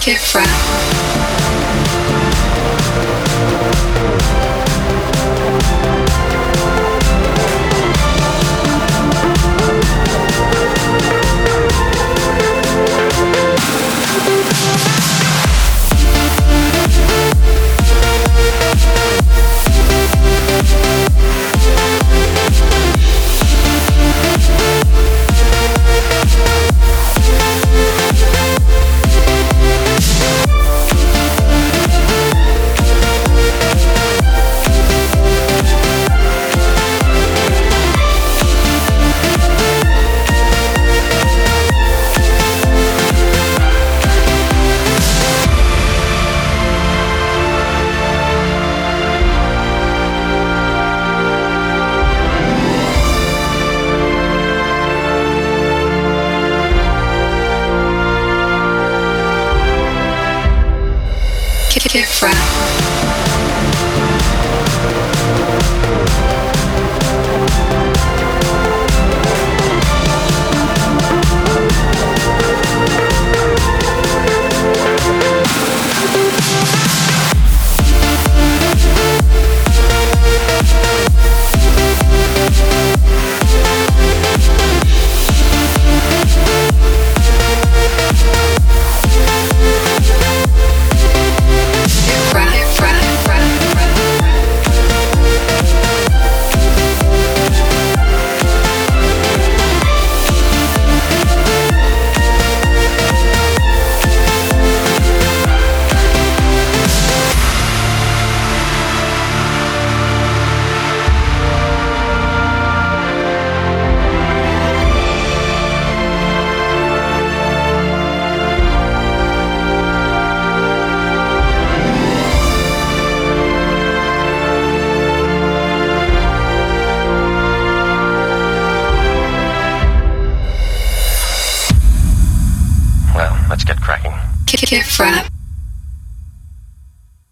kick, kick, kick, Kick Frat. Let's get cracking. Kick it.